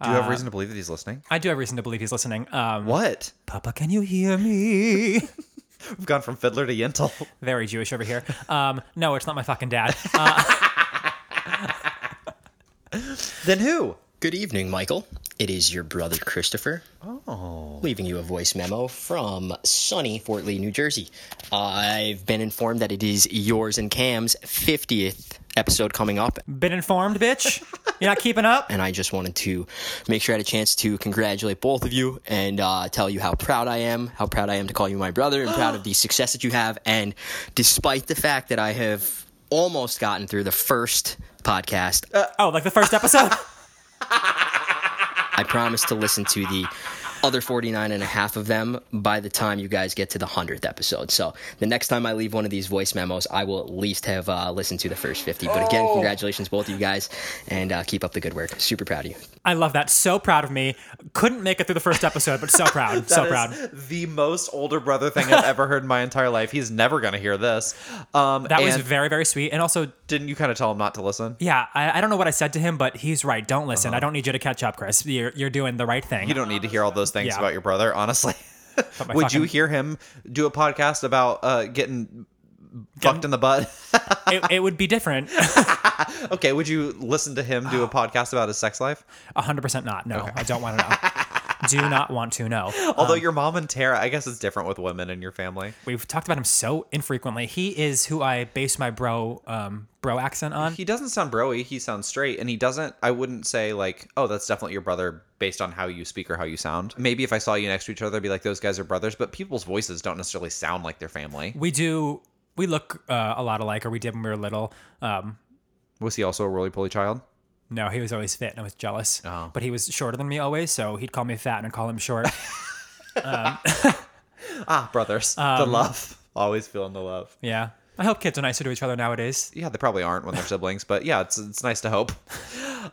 Do you have reason to believe that he's listening? I do have reason to believe he's listening. Um, What? Papa, can you hear me? (laughs) We've gone from fiddler to yentl. Very Jewish over here. Um, no, it's not my fucking dad. Uh, then who? Good evening, Michael. It is your brother Christopher. Oh. Leaving you a voice memo from sunny Fort Lee, New Jersey. I've been informed that it is yours and Cam's 50th episode coming up, been informed, bitch. You're not keeping up. and I just wanted to make sure I had a chance to congratulate both of you and uh, tell you how proud I am, how proud I am to call you my brother, and proud of the (gasps) success that you have. And despite the fact that I have almost gotten through the first podcast, Oh, like the first episode. (laughs) I promise to listen to the other 49 and a half of them by the time you guys get to the 100th episode. So the next time I leave one of these voice memos, I will at least have uh, listened to the first 50. But again, congratulations, both of you guys, and uh, keep up the good work. Super proud of you. I love that. So proud of me. Couldn't make it through the first episode, but so (laughs) proud. so That proud. the most older brother thing I've ever heard in my entire life. He's never gonna hear this. Um, That was very, very sweet. And also, didn't you kind of tell him not to listen? yeah, I, I don't know what I said to him, but he's right. Don't listen. I don't need you to catch up, Chris. You're, you're doing the right thing. You don't need to hear all those things Yeah. about your brother, honestly. (laughs) Would you hear him do a podcast about uh, getting fucked in the butt? (laughs) it, it would be different. (laughs) okay, would you listen to him do a podcast about his sex life? 100% not. No, I don't want to know. Do not want to know. (laughs) Although your mom and Tara, I guess it's different with women in your family. We've talked about him so infrequently. He is who I base my bro um, bro accent on. He doesn't sound broy. He sounds straight, and he doesn't. I wouldn't say like, oh, that's definitely your brother based on how you speak or how you sound. Maybe if I saw you next to each other, I'd be like, those guys are brothers. But people's voices don't necessarily sound like their family. We do. We look uh, a lot alike, or we did when we were little. Um, Was he also a roly poly child? No, he was always fit, and I was jealous. Oh. But he was shorter than me always, so he'd call me fat, and I'd call him short. (laughs) (laughs) Ah, brothers, the Um, love, always feeling the love. yeah. I hope kids are nicer to each other nowadays. Yeah, they probably aren't when they're siblings, but yeah, it's it's nice to hope. (laughs)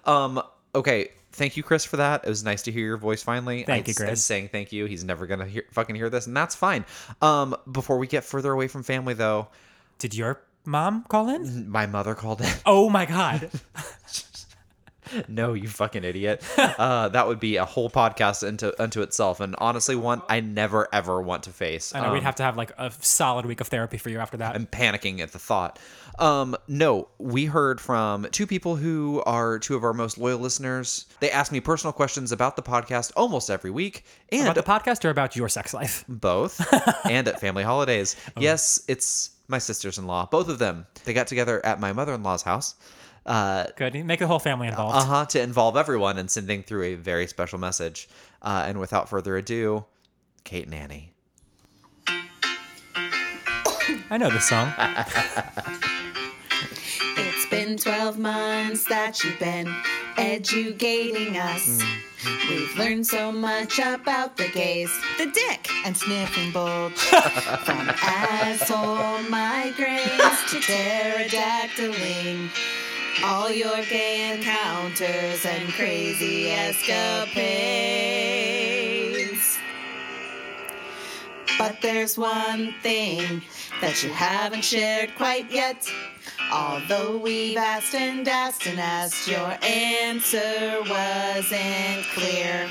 Um, okay, thank you, Chris, for that. It was nice to hear your voice finally. Thank I- you, Chris. I'm saying thank you. He's never gonna hear, fucking hear this, and that's fine. Um, before we get further away from family, though, Did your mom call in? my mother called in. Oh my god. (laughs) no, you fucking idiot. Uh, that would be a whole podcast into unto itself, and honestly, one I never ever want to face. I know we'd Um, have to have like a solid week of therapy for you after that. I'm panicking at the thought. Um, no, we heard from two people who are two of our most loyal listeners. They ask me personal questions about the podcast almost every week, and about the podcast or about your sex life? both, (laughs) and at family holidays. Yes, it's my sisters-in-law, both of them. They got together at my mother-in-law's house. Uh, Good. Make the whole family involved. uh huh. To involve everyone and sending through a very special message. Uh, and without further ado, Kate and Annie. (coughs) I know this song. (laughs) It's been 12 months that you've been educating us. We've learned so much about the gays, the dick, and sniffing bulge. (laughs) From asshole migraines to pterodactyling. All your gay encounters and crazy escapades. But there's one thing that you haven't shared quite yet. Although we've asked and asked and asked, your answer wasn't clear.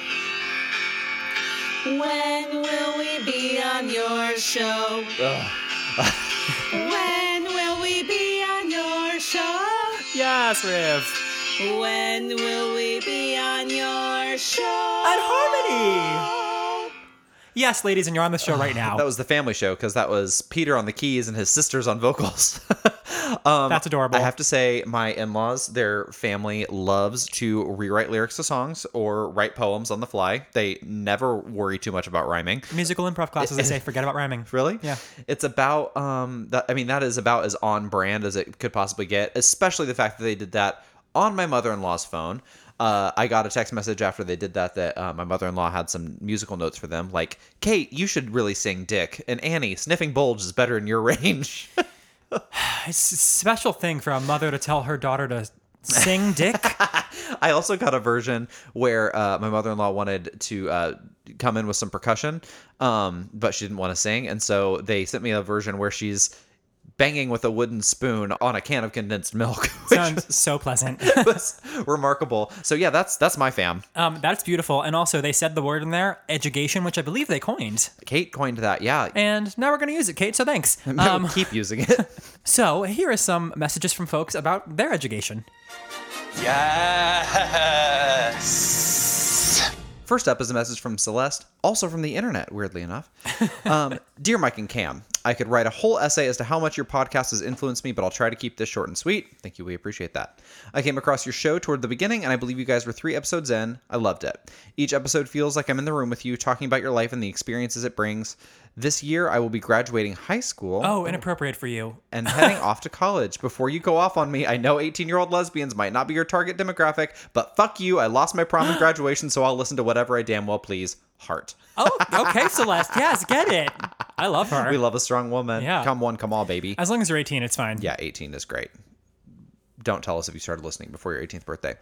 When will we be on your show? (laughs) when will we be on your show? Yes, Riv. When will we be on your show? At Harmony. Yes, ladies, and you're on the show right (sighs) now. That was the family show because that was Peter on the keys and his sisters on vocals. (laughs) um, That's adorable. I have to say, my in laws, their family loves to rewrite lyrics to songs or write poems on the fly. They never worry too much about rhyming. Musical improv classes, they say, forget about rhyming. (laughs) Really? Yeah. It's about um that I mean that is about as on brand as it could possibly get, especially the fact that they did that on my mother-in-law's phone. Uh, I got a text message after they did that that uh, my mother-in-law had some musical notes for them, like Kate, you should really sing Dick, and Annie, sniffing bulge is better in your (laughs) range. (sighs) It's a special thing for a mother to tell her daughter to sing dick. (laughs) I also got a version where uh, my mother-in-law wanted to uh, come in with some percussion, um, but she didn't want to sing, and so they sent me a version where she's banging with a wooden spoon on a can of condensed milk, (laughs) which Sounds so pleasant. (laughs) (laughs) was remarkable. So yeah, that's that's my fam. Um, that's beautiful. And also, they said the word in there, education, which I believe they coined. Kate coined that. Yeah, And now we're going to use it, Kate. So thanks. um, Um, keep using it. so here are some messages from folks about their education. Yes. First up is a message from Celeste, also from the internet, weirdly enough. Um, Dear Mike and Cam, I could write a whole essay as to how much your podcast has influenced me, but I'll try to keep this short and sweet. Thank you. We appreciate that. I came across your show toward the beginning, and I believe you guys were three episodes in. I loved it. Each episode feels like I'm in the room with you, talking about your life and the experiences it brings. This year, I will be graduating high school. Oh, inappropriate for you. (laughs) and heading off to (laughs) college. Before you go off on me, I know 18 year old lesbians might not be your target demographic, but fuck you. I lost my prom and (gasps) graduation, so I'll listen to whatever I damn well please. Heart. Oh, okay, Celeste. Yes, get it. I love her. We love a strong woman. Yeah. Come one, come all, baby. As long as you're 18, it's fine. Yeah, 18 is great. Don't tell us if you started listening before your 18th birthday.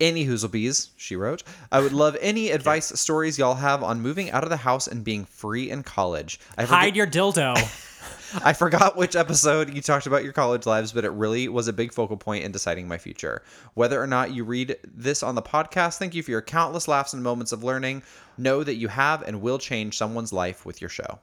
Any Hoozlebees, she wrote. I would love any (laughs) advice stories y'all have on moving out of the house and being free in college. I forget- Hide your dildo. (laughs) I forgot which episode you talked about your college lives, but it really was a big focal point in deciding my future. Whether or not you read this on the podcast, thank you for your countless laughs and moments of learning. Know that you have and will change someone's life with your show.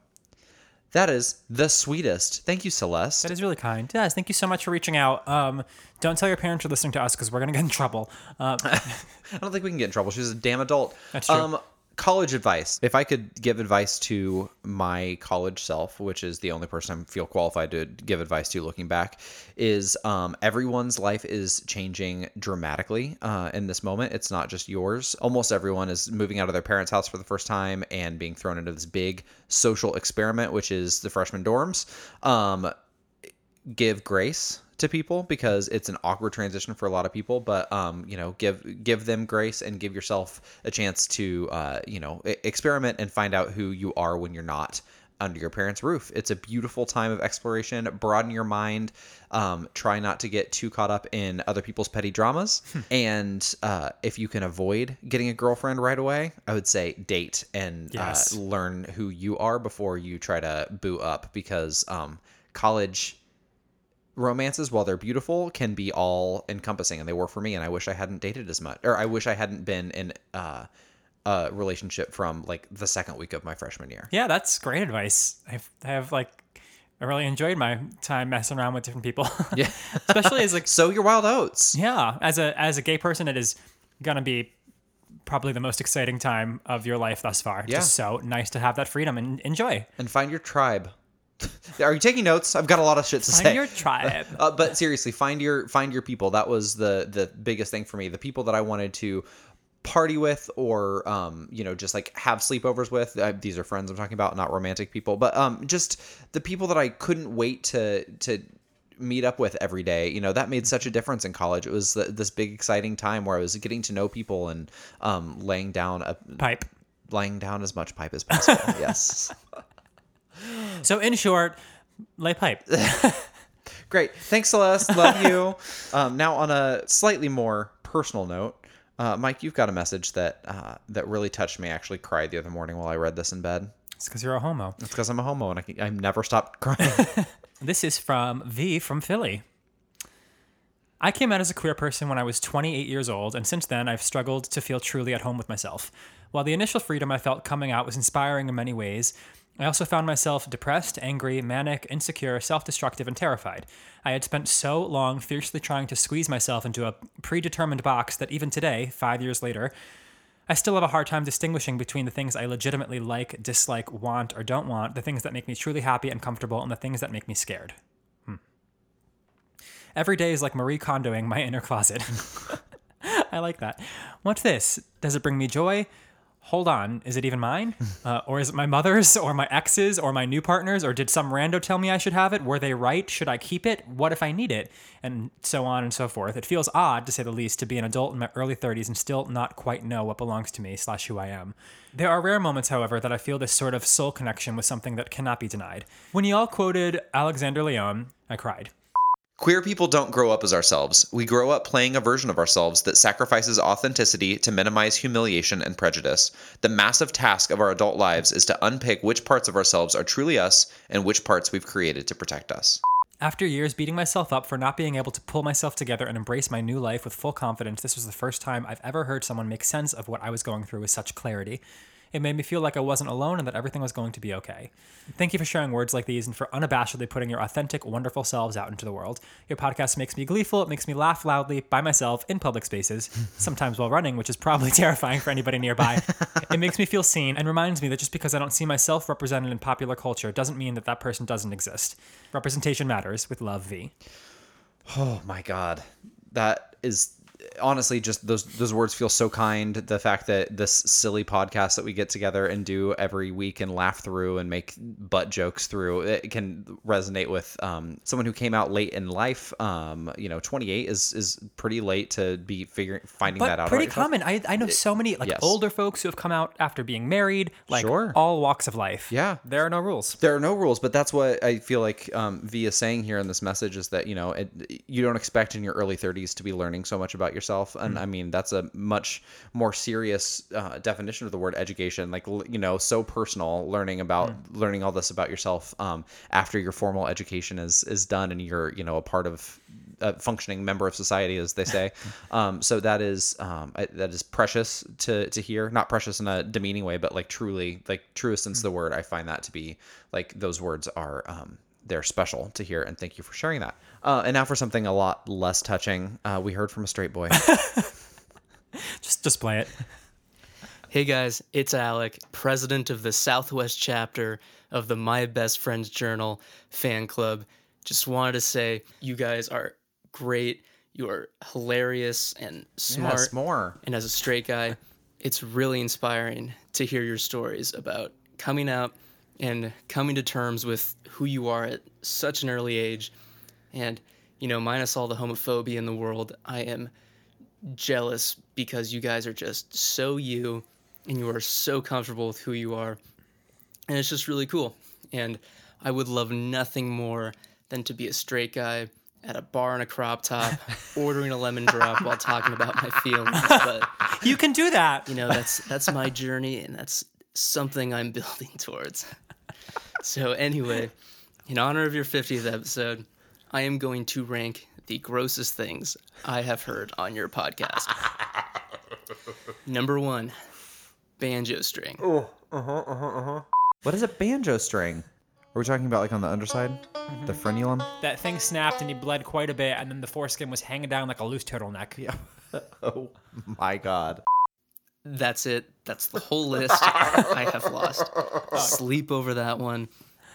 That is the sweetest. Thank you, Celeste. That is really kind. Yes, thank you so much for reaching out. Um, don't tell your parents you're listening to us because we're going to get in trouble. Um, (laughs) I don't think we can get in trouble. She's a damn adult. That's true. Um, college advice. If I could give advice to my college self, which is the only person I feel qualified to give advice to looking back, is um, everyone's life is changing dramatically uh, in this moment. It's not just yours. Almost everyone is moving out of their parents' house for the first time and being thrown into this big social experiment, which is the freshman dorms. Um, give grace to people because it's an awkward transition for a lot of people but um you know give give them grace and give yourself a chance to uh you know experiment and find out who you are when you're not under your parents' roof. It's a beautiful time of exploration. Broaden your mind. Um, try not to get too caught up in other people's petty dramas. and uh, if you can avoid getting a girlfriend right away, I would say date and Yes. uh, learn who you are before you try to boo up because um, college romances while they're beautiful can be all encompassing and they were for me and i wish i hadn't dated as much or i wish i hadn't been in uh, a relationship from like the second week of my freshman year Yeah, that's great advice. I've, I have like, I really enjoyed my time messing around with different people. (laughs) yeah Especially as like, (laughs) sow your wild oats yeah, as a as a gay person, it is gonna be probably the most exciting time of your life thus far. Yeah. Just so nice to have that freedom and enjoy. and find your tribe (laughs) are you taking notes? I've got a lot of shit to say. Find say. your tribe. (laughs) uh, but seriously find your find your people. That was the the biggest thing for me. The people that i wanted to party with or um you know just like have sleepovers with. Uh, these are friends i'm talking about not romantic people. But um just the people that i couldn't wait to to meet up with every day. You know that made such a difference in college. It was th- this big exciting time where i was getting to know people and um laying down a Pipe. laying down as much pipe as possible. (laughs) Yes So in short, lay pipe. (laughs) Great. Thanks, Celeste. Love you. (laughs) um, now, on a slightly more personal note, uh, Mike, you've got a message that uh, that really touched me. I actually cried the other morning while I read this in bed. It's because you're a homo. It's because I'm a homo and I, I've never stopped crying. (laughs) This is from V from Philly. I came out as a queer person when I was 28 years old, and since then I've struggled to feel truly at home with myself. While the initial freedom I felt coming out was inspiring in many ways, I also found myself depressed, angry, manic, insecure, self destructive, and terrified. I had spent so long fiercely trying to squeeze myself into a predetermined box that even today, five years later, I still have a hard time distinguishing between the things I legitimately like, dislike, want, or don't want, the things that make me truly happy and comfortable, and the things that make me scared. Hmm. Every day is like Marie Kondoing my (laughs) inner closet. (laughs) I like that. What's this? Does it bring me joy? Hold on, is it even mine? (laughs) Uh, or is it my mother's, or my ex's, or my new partner's, or did some rando tell me I should have it? Were they right? Should I keep it? What if I need it? And so on and so forth. It feels odd, to say the least, to be an adult in my early 30s and still not quite know what belongs to me slash who I am. There are rare moments, however, that I feel this sort of soul connection with something that cannot be denied. When y'all quoted Alexander Leon, I cried. Queer people don't grow up as ourselves. We grow up playing a version of ourselves that sacrifices authenticity to minimize humiliation and prejudice. The massive task of our adult lives is to unpick which parts of ourselves are truly us and which parts we've created to protect us. After years beating myself up for not being able to pull myself together and embrace my new life with full confidence, this was the first time I've ever heard someone make sense of what I was going through with such clarity. It made me feel like I wasn't alone and that everything was going to be okay. Thank you for sharing words like these and for unabashedly putting your authentic, wonderful selves out into the world. Your podcast makes me gleeful, it makes me laugh loudly by myself in public spaces, (laughs) sometimes while running, which is probably (laughs) terrifying for anybody nearby. it makes me feel seen and reminds me that just because I don't see myself represented in popular culture doesn't mean that that person doesn't exist. Representation matters with love, V. Oh my god, that is honestly just those those words feel so kind. The fact that this silly podcast that we get together and do every week and laugh through and make butt jokes through it can resonate with um, someone who came out late in life. Um, you know, 28 is is pretty late to be figuring finding But that out. pretty common. I, I know so many like yes. older folks who have come out after being married, like Sure. all walks of life. Yeah. There are no rules. There are no rules, but that's what I feel like um, V is saying here in this message is that you know it, you don't expect in your early 30s to be learning so much about yourself, and I mean that's a much more serious uh, definition of the word education. Like you know, so personal, learning about learning all this about yourself um, after your formal education is is done, and you're you know a part of a functioning member of society, as they say. (laughs) um, so that is um, I, that is precious to to hear. Not precious in a demeaning way, but like truly, like truest sense of the word. I find that to be like those words are um, they're special to hear. And thank you for sharing that. Uh, and now for something a lot less touching. Uh, we heard from a straight boy. (laughs) Just display it. Hey guys, it's Alec, president of the Southwest chapter of the My Best Friends Journal fan club. Just wanted to say you guys are great. You are hilarious and smart. yes, more. And as a straight guy, it's really inspiring to hear your stories about coming out and coming to terms with who you are at such an early age. And, you know, minus all the homophobia in the world, I am jealous because you guys are just so you and you are so comfortable with who you are. And it's just really cool. And I would love nothing more than to be a straight guy at a bar in a crop top, (laughs) ordering a lemon drop while talking about my feelings. (laughs) But You can do that. you know, that's that's my journey, and that's something I'm (laughs) building towards. So anyway, in honor of your 50th episode, I am going to rank the grossest things I have heard on your podcast. (laughs) Number one, banjo string. Oh, uh huh, uh huh, uh huh. What is a banjo string? Are we talking about like on the underside, the frenulum? That thing snapped and he bled quite a bit, and then the foreskin was hanging down like a loose turtleneck. Yeah. (laughs) Oh my god. That's it. That's the whole list. I have lost (laughs) sleep over that one.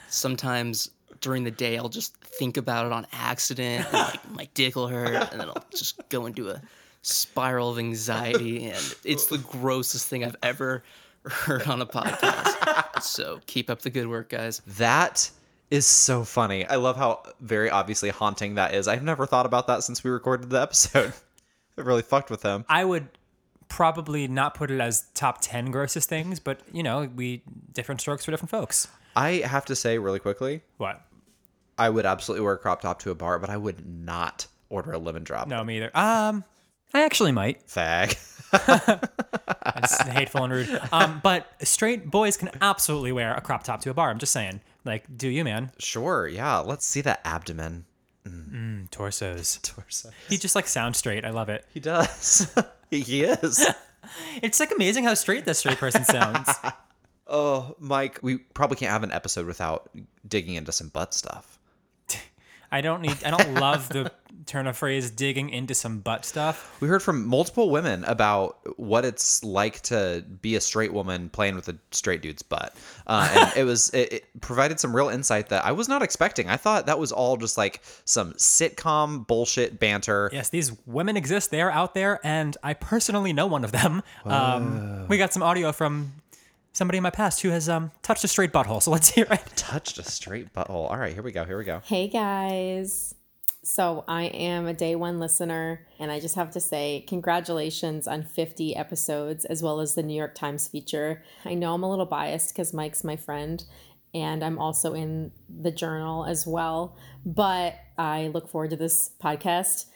Sometimes during the day, I'll just think about it on accident. And, like my dick will hurt, and then I'll just go into a spiral of anxiety. And it's the grossest thing I've ever heard on a podcast. So keep up the good work, guys. That is so funny. I love how very obviously haunting that is. I've never thought about that since we recorded the episode. (laughs) it really fucked with them. I would probably not put it as top 10 grossest things, but you know, we different strokes for different folks. I have to say really quickly, What? I would absolutely wear a crop top to a bar, but I would not order a lemon drop. No, me either. Um, I actually might. Fag. (laughs) That's hateful and rude. Um, but straight boys can absolutely wear a crop top to a bar. I'm just saying. Like, do you, man? Sure, yeah. Let's see that abdomen. Mm, torsos. (laughs) Torso. He just like sounds straight. I love it. He does. (laughs) (laughs) he is. It's like amazing how straight this straight person sounds. (laughs) Oh, Mike, we probably can't have an episode without digging into some butt stuff. (laughs) I don't need. I don't love the turn of phrase digging into some butt stuff. We heard from multiple women about what it's like to be a straight woman playing with a straight dude's butt, uh, and (laughs) it was it, it provided some real insight that I was not expecting. I thought that was all just like some sitcom bullshit banter. Yes, these women exist. They are out there, and I personally know one of them. Um, we got some audio from somebody in my past who has um, touched a straight butthole. So let's hear it. Touched a straight butthole. All right, here we go. Here we go. Hey guys. So I am a day one listener, and I just have to say, congratulations on 50 episodes as well as the New York Times feature. I know I'm a little biased because Mike's my friend, and I'm also in the journal as well, but I look forward to this podcast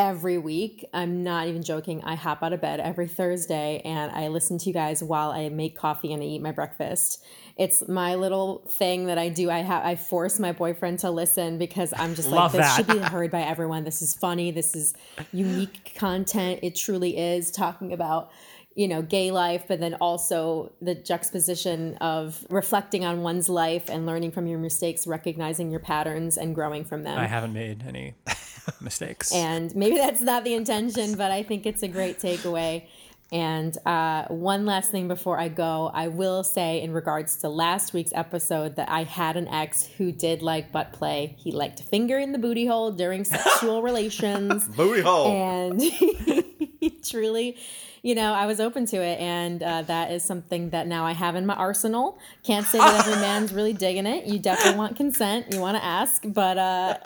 every week. I'm not even joking. I hop out of bed every Thursday and I listen to you guys while I make coffee and I eat my breakfast. It's my little thing that I do. I have I force my boyfriend to listen because I'm just like this that. should be (laughs) heard by everyone. This is funny. This is unique content. It truly is talking about you know gay life but then also the juxtaposition of reflecting on one's life and learning from your mistakes recognizing your patterns and growing from them I haven't made any (laughs) (laughs) mistakes. and maybe that's not the intention, but I think it's a great takeaway. And uh, one last thing before I go, I will say in regards to last week's episode that I had an ex who did like butt play. He liked to finger in the booty hole during sexual (laughs) relations. Booty hole. And (laughs) truly, you know, I was open to it. And uh, that is something that now I have in my arsenal. Can't say that every man's (laughs) really digging it. You definitely want consent. You want to ask. But uh,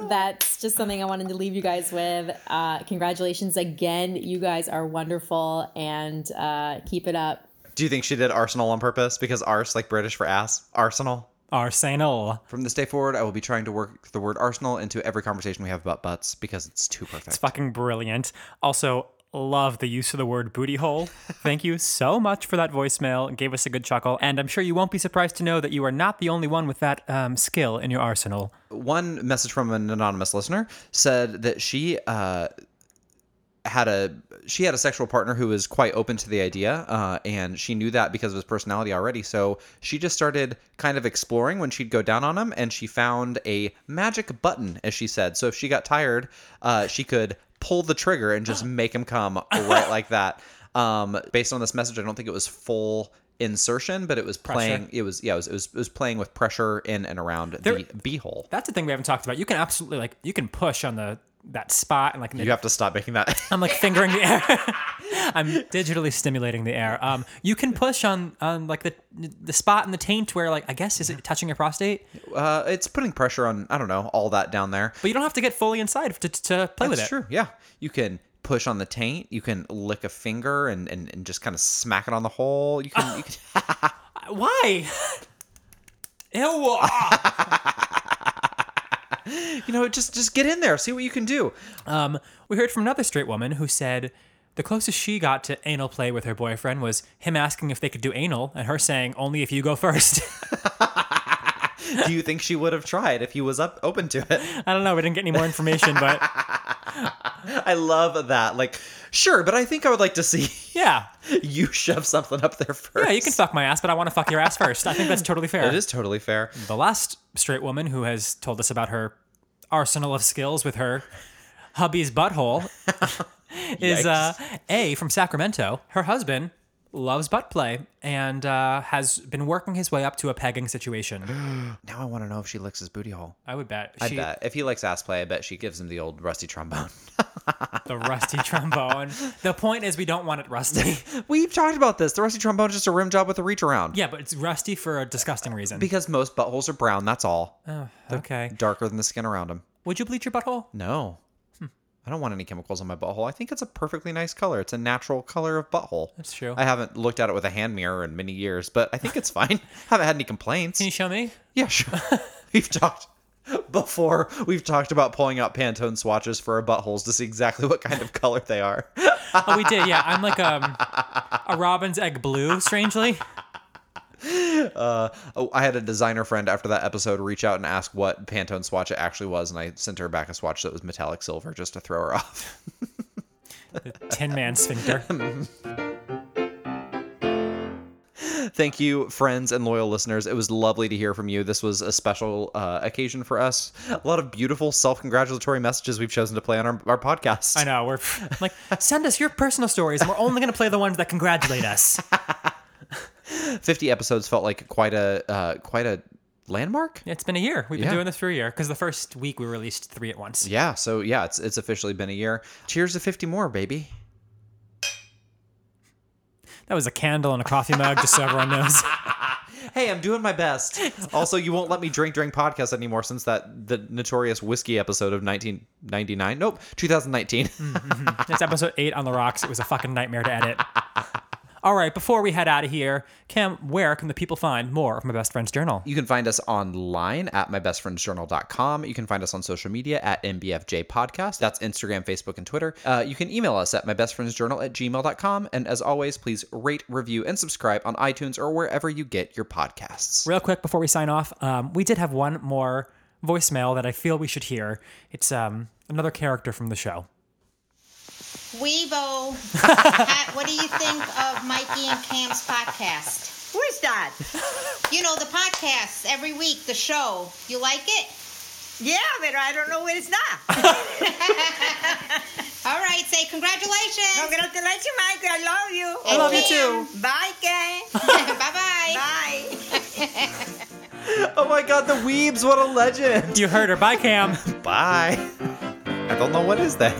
(laughs) that's just something I wanted to leave you guys with. Uh, congratulations again. You guys are wonderful and uh, keep it up. Do you think she did arsenal on purpose? Because arse, like British for ass, arsenal. Arsenal. From this day forward, I will be trying to work the word arsenal into every conversation we have about butts because it's too perfect. It's fucking brilliant. Also, love the use of the word booty hole. Thank you so much for that voicemail. It gave us a good chuckle. And I'm sure you won't be surprised to know that you are not the only one with that um, skill in your arsenal. One message from an anonymous listener said that she uh, had a she had a sexual partner who was quite open to the idea, uh, and she knew that because of his personality already. So she just started kind of exploring when she'd go down on him, and she found a magic button, as she said. So if she got tired, uh, she could pull the trigger and just (gasps) make him come right like that. Um, based on this message, I don't think it was full insertion, but it was playing. It was yeah, it was, it was it was playing with pressure in and around There- the beehole. That's the thing we haven't talked about. You can absolutely like you can push on the that spot and like You have to stop making that. (laughs) I'm like fingering the air. (laughs) I'm digitally stimulating the air. Um, you can push on on like the the spot in the taint where like I guess is it touching your prostate? Uh, it's putting pressure on I don't know all that down there. But you don't have to get fully inside to, to play with it. That's it. true. Yeah, you can push on the taint. You can lick a finger and, and, and just kind of smack it on the hole. You can. you can (laughs) Why? Ew. (laughs) You know, just just get in there, see what you can do. Um, we heard from another straight woman who said the closest she got to anal play with her boyfriend was him asking if they could do anal and her saying only if you go first. (laughs) do you think she would have tried if he was up open to it? I don't know. We didn't get any more information, but (laughs) I love that. Like, sure, but I think I would like to see yeah, (laughs) you shove something up there first. yeah, you can fuck my ass, but I want to fuck your ass first. I think that's totally (laughs) fair. It is totally fair. The last straight woman who has told us about her arsenal of skills with her hubby's butthole (laughs) is uh, A from Sacramento. Her husband loves butt play and uh, has been working his way up to a pegging situation. (gasps) Now I want to know if she licks his booty hole. I would bet. I She- bet if he likes ass play, I bet she gives him the old rusty trombone. (laughs) The rusty trombone. The point is, we don't want it rusty. (laughs) We've talked about this. The rusty trombone is just a rim job with a reach around. yeah, but it's rusty for a disgusting reason. Because most buttholes are brown. That's all. oh, okay. Darker than the skin around them. Would you bleach your butthole? No. I don't want any chemicals on my butthole. I think it's a perfectly nice color. It's a natural color of butthole. That's true. I haven't looked at it with a hand mirror in many years, but I think it's fine. (laughs) haven't had any complaints. Can you show me? Yeah, sure. (laughs) we've talked before. We've talked about pulling out Pantone swatches for our buttholes to see exactly what kind of color they are. (laughs) Oh, we did. Yeah, I'm like um, a robin's egg blue. Strangely. (laughs) Uh, oh, I had a designer friend after that episode reach out and ask what Pantone swatch it actually was, and I sent her back a swatch that was metallic silver just to throw her (laughs) off. (laughs) Tin Man sphincter. Thank you, friends and loyal listeners. It was lovely to hear from you. This was a special uh, occasion for us. A lot of beautiful self congratulatory messages we've chosen to play on our, our podcast. I know. We're like, send us your personal stories, and we're only going to play the ones that congratulate us. 50 episodes felt like quite a uh, quite a landmark. It's been a year. We've been Yeah. doing this for a year because the first week we released three at once. Yeah, so yeah, it's it's officially been a year. Cheers to 50 more, baby. That was a candle and a coffee mug, just so everyone knows. (laughs) (laughs) Hey, I'm doing my best. Also, you won't let me drink during podcasts anymore since that the notorious whiskey episode of 1999. Nope, 2019. It's episode eight on the rocks. It was a fucking nightmare to edit. (laughs) All right, before we head out of here, Cam, where can the people find more of my best friend's journal? You can find us online at mybestfriendsjournal.com. You can find us on social media at MBFJ Podcast. That's Instagram, Facebook, and Twitter. Uh, you can email us at mybestfriendsjournal at gmail.com. And as always, please rate, review, and subscribe on iTunes or wherever you get your podcasts. Real quick before we sign off, um, we did have one more voicemail that I feel we should hear. It's um, another character from the show. Weevo, ha- what do you think of Mikey and Cam's podcast? Where's that? You know, the podcast every week, the show. You like it? Yeah, but I don't know what it's not. (laughs) All right, say congratulations. Congratulations, Mike. I love you. I love you too. Bye, Kay. (laughs) Bye-bye. Bye. (laughs) Oh my god, the Weebs, what a legend! You heard her. Bye, Cam. Bye. I don't know what is that.